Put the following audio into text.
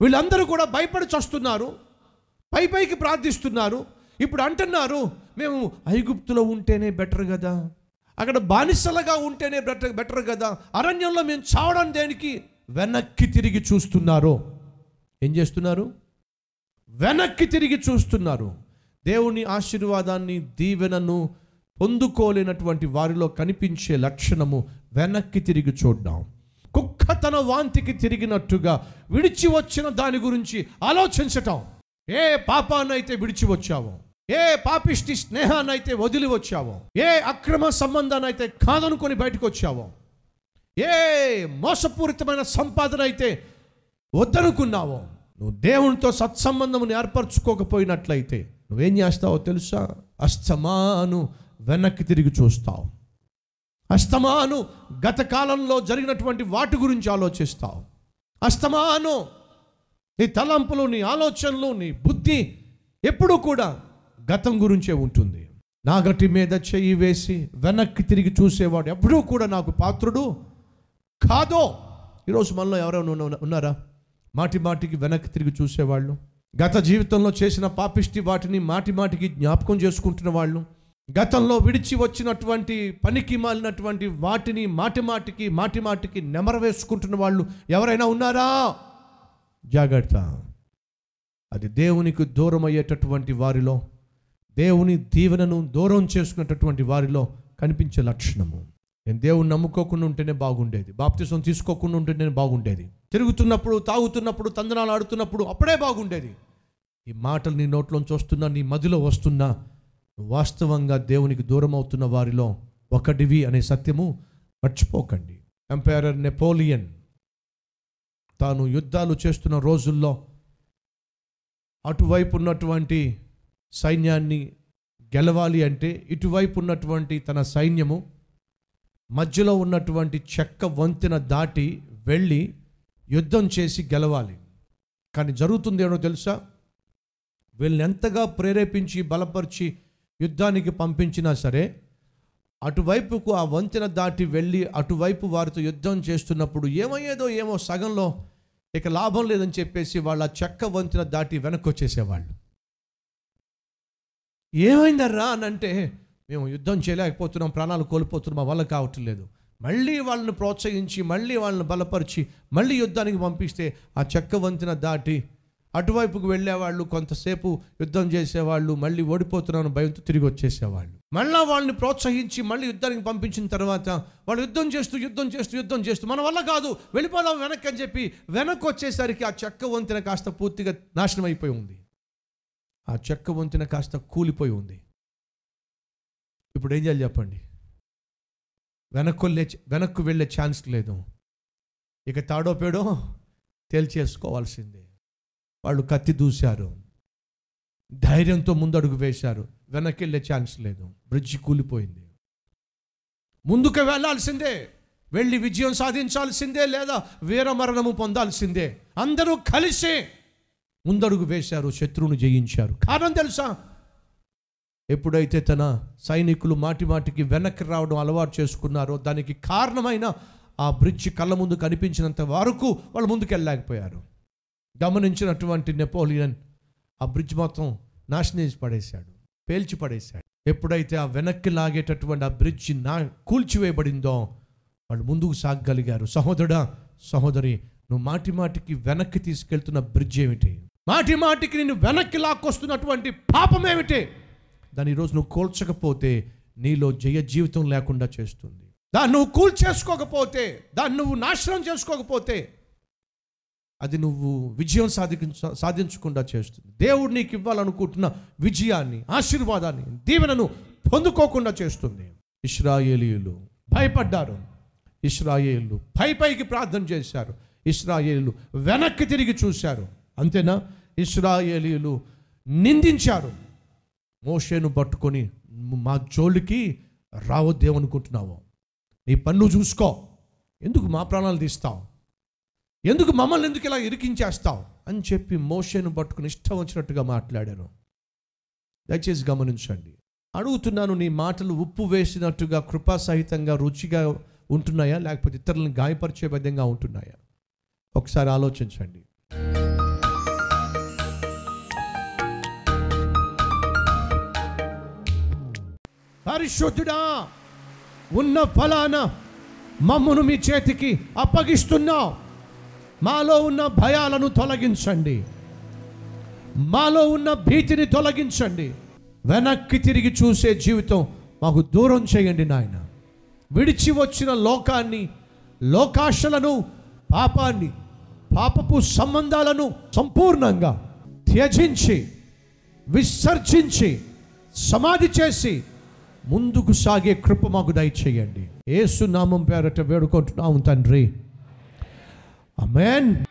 వీళ్ళందరూ కూడా భయపడి చస్తున్నారు. పై పైకి ప్రార్థిస్తున్నారు. ఇప్పుడు అంటున్నారు మేము ఐగుప్తులో ఉంటేనే బెటర్ కదా. అక్కడ బానిసలుగా ఉంటేనే బెటర్ బెటర్ కదా. అరణ్యంలో మేము చావడం దేనికి? వెనక్కి తిరిగి చూస్తున్నారు. ఏం చేస్తున్నారు? వెనక్కి తిరిగి చూస్తున్నారు. దేవుని ఆశీర్వాదాన్ని దీవెనను పొందుకోలేనటువంటి వారిలో కనిపించే లక్షణము వెనక్కి తిరిగి చూడడం. తన వాంతికి తిరిగినట్టుగా విడిచి వచ్చిన దాని గురించి ఆలోచించటం. ఏ పాపాన్నైతే విడిచి వచ్చావో ఏ పాపిష్టి స్నేహాన్నైతే వదిలి వచ్చావో ఏ అక్రమ సంబంధాన్నైతే కాదనుకొని బయటకు వచ్చావో ఏ మోసపూరితమైన సంపాదన అయితే వద్దనుకున్నావో నువ్వు దేవునితో సత్సంబంధమును ఏర్పరచుకోకపోయినట్లయితే నువ్వేం చేస్తావో తెలుసా? అస్తమాను వెనక్కి తిరిగి చూస్తావు. అస్తమాను గత కాలంలో జరిగినటువంటి వాటి గురించి ఆలోచిస్తావు. అస్తమాను నీ తలంపులు నీ ఆలోచనలు నీ బుద్ధి ఎప్పుడూ కూడా గతం గురించే ఉంటుంది. నాగటి మీద చెయ్యి వేసి వెనక్కి తిరిగి చూసేవాడు ఎప్పుడూ కూడా నాకు పాత్రుడు కాదో. ఈరోజు మనలో ఎవరైనా ఉన్న- ఉన్నారా? మాటి మాటికి వెనక్కి తిరిగి చూసేవాళ్ళు. గత జీవితంలో చేసిన పాపిష్టి వాటిని మాటి మాటికి జ్ఞాపకం చేసుకుంటున్న వాళ్ళు. గతంలో విడిచి వచ్చినటువంటి పనికి మాలినటువంటి వాటిని మాటి మాటికి మాటి మాటికి నెమరవేసుకుంటున్న వాళ్ళు ఎవరైనా ఉన్నారా? జాగ్రత్త. అది దేవునికి దూరం అయ్యేటటువంటి వారిలో దేవుని దీవెనను దూరం చేసుకునేటటువంటి వారిలో కనిపించే లక్షణము. నేను దేవుని నమ్ముకోకుండా ఉంటేనే బాగుండేది. బాప్తిసం తీసుకోకుండా ఉంటేనే బాగుండేది. తిరుగుతున్నప్పుడు తాగుతున్నప్పుడు తందనాలు ఆడుతున్నప్పుడు అప్పుడే బాగుండేది. ఈ మాటలు నీ నోట్లోంచి వస్తున్నా నీ మదిలో వస్తున్నా వాస్తవంగా దేవునికి దూరం అవుతున్న వారిలో ఒకటివి అనే సత్యము మర్చిపోకండి. ఎంపైరర్ నెపోలియన్ తాను యుద్ధాలు చేస్తున్న రోజుల్లో అటువైపు ఉన్నటువంటి సైన్యాన్ని గెలవాలి అంటే ఇటువైపు ఉన్నటువంటి తన సైన్యము మధ్యలో ఉన్నటువంటి చెక్క వంతెన దాటి వెళ్ళి యుద్ధం చేసి గెలవాలి. కానీ జరుగుతుంది ఏమో తెలుసా? వీళ్ళని ఎంతగా ప్రేరేపించి బలపరిచి యుద్ధానికి పంపించినా సరే అటువైపుకు ఆ వంతెన దాటి వెళ్ళి అటువైపు వారితో యుద్ధం చేస్తున్నప్పుడు ఏమయ్యేదో ఏమో సగంలో ఇక లాభం లేదని చెప్పేసి వాళ్ళ చెక్క వంతెన దాటి వెనక్కి వచ్చేసేవాళ్ళు ఏమైందర్రా అని అంటే మేము యుద్ధం చేయలేకపోతున్నాం ప్రాణాలు కోల్పోతున్నాం వల్ల కావటం లేదు. మళ్ళీ వాళ్ళని ప్రోత్సహించి మళ్ళీ వాళ్ళని బలపరిచి మళ్ళీ యుద్ధానికి పంపిస్తే ఆ చెక్క వంతెన దాటి అటువైపుకు వెళ్ళేవాళ్ళు కొంతసేపు యుద్ధం చేసేవాళ్ళు మళ్ళీ ఓడిపోతున్నాను భయంతో తిరిగి వచ్చేసేవాళ్ళు. మళ్ళీ వాళ్ళని ప్రోత్సహించి మళ్ళీ యుద్ధానికి పంపించిన తర్వాత వాళ్ళు యుద్ధం చేస్తూ యుద్ధం చేస్తూ యుద్ధం చేస్తూ మన వల్ల కాదు వెళ్ళిపోదాం వెనక్కి అని చెప్పి వెనక్కి వచ్చేసరికి ఆ చెక్క వంతెన కాస్త పూర్తిగా నాశనం అయిపోయి ఉంది. ఆ చెక్క వంతెన కాస్త కూలిపోయి ఉంది. ఇప్పుడు ఏం చేయాలి చెప్పండి? వెనక్కు వెళ్ళే వెనక్కు వెళ్ళే ఛాన్స్ లేదు. ఇక తాడో పేడో తేల్చేసుకోవాల్సిందే. వాళ్ళు కత్తి దూశారు. ధైర్యంతో ముందడుగు వేశారు. వెనక్కి వెళ్ళే ఛాన్స్ లేదు. బ్రిడ్జి కూలిపోయింది. ముందుకు వెళ్ళాల్సిందే వెళ్ళి విజయం సాధించాల్సిందే లేదా వీరమరణము పొందాల్సిందే. అందరూ కలిసే ముందడుగు వేశారు శత్రువును జయించారు. కారణం తెలుసా? ఎప్పుడైతే తన సైనికులు మాటి మాటికి వెనక్కి రావడం అలవాటు చేసుకున్నారో దానికి కారణమైన ఆ బ్రిడ్జి కళ్ళ ముందు కనిపించినంత వరకు వాళ్ళు ముందుకు వెళ్ళలేకపోయారు గమనించినటువంటి నెపోలియన్ ఆ బ్రిడ్జ్ మొత్తం నాశనం చేసి పడేశాడు పేల్చి పడేశాడు. ఎప్పుడైతే ఆ వెనక్కి లాగేటటువంటి ఆ బ్రిడ్జ్ నా కూల్చివేయబడిందో వాళ్ళు ముందుకు సాగగలిగారు. సహోదరుడా సహోదరి నువ్వు మాటి మాటికి వెనక్కి తీసుకెళ్తున్న బ్రిడ్జ్ ఏమిటి? మాటి మాటికి నేను వెనక్కి లాక్కొస్తున్నటువంటి పాపం ఏమిటి? దాని ఈరోజు నువ్వు కూల్చకపోతే నీలో జయ జీవితం లేకుండా చేస్తుంది. దాన్ని నువ్వు కూల్చేసుకోకపోతే దాన్ని నువ్వు నాశనం చేసుకోకపోతే అది నువ్వు విజయం సాధించ సాధించకుండా చేస్తుంది. దేవుడు నీకు ఇవ్వాలనుకుంటున్న విజయాన్ని ఆశీర్వాదాన్ని దీవెనను పొందుకోకుండా చేస్తుంది. ఇస్రాయేలీలు భయపడ్డారు. ఇస్రాయేలు పై పైకి ప్రార్థన చేశారు. ఇస్రాయేలు వెనక్కి తిరిగి చూశారు. అంతేనా? ఇస్రాయేలీలు నిందించారు. మోషేను పట్టుకొని మా జోలికి రావద్దేమనుకుంటున్నావు. నీ పన్ను చూసుకో. ఎందుకు మా ప్రాణాలు తీస్తావు? ఎందుకు మమ్మల్ని ఎందుకు ఇలా ఇరికించేస్తావు? అని చెప్పి మోషను పట్టుకుని ఇష్టం వచ్చినట్టుగా మాట్లాడాను దయచేసి గమనించండి. అడుగుతున్నాను నీ మాటలు ఉప్పు వేసినట్టుగా కృపాసహితంగా రుచిగా ఉంటున్నాయా? లేకపోతే ఇతరులను గాయపరిచే విధంగా ఉంటున్నాయా? ఒకసారి ఆలోచించండి. పరిశుద్ధుడా ఉన్న ఫలాన మమ్మను మీ చేతికి అప్పగిస్తున్నావు. మాలో ఉన్న భయాలను తొలగించండి. మాలో ఉన్న భీతిని తొలగించండి. వెనక్కి తిరిగి చూసే జీవితం మాకు దూరం చేయండి నాయన. విడిచి వచ్చిన లోకాన్ని లోకాశలను పాపాన్ని పాపపు సంబంధాలను సంపూర్ణంగా త్యజించి విసర్జించి సమాధి చేసి ముందుకు సాగే కృప మాకు దయచేయండి. ఏసు నామం పేరట వేడుకుంటున్నాము తండ్రి. Amen.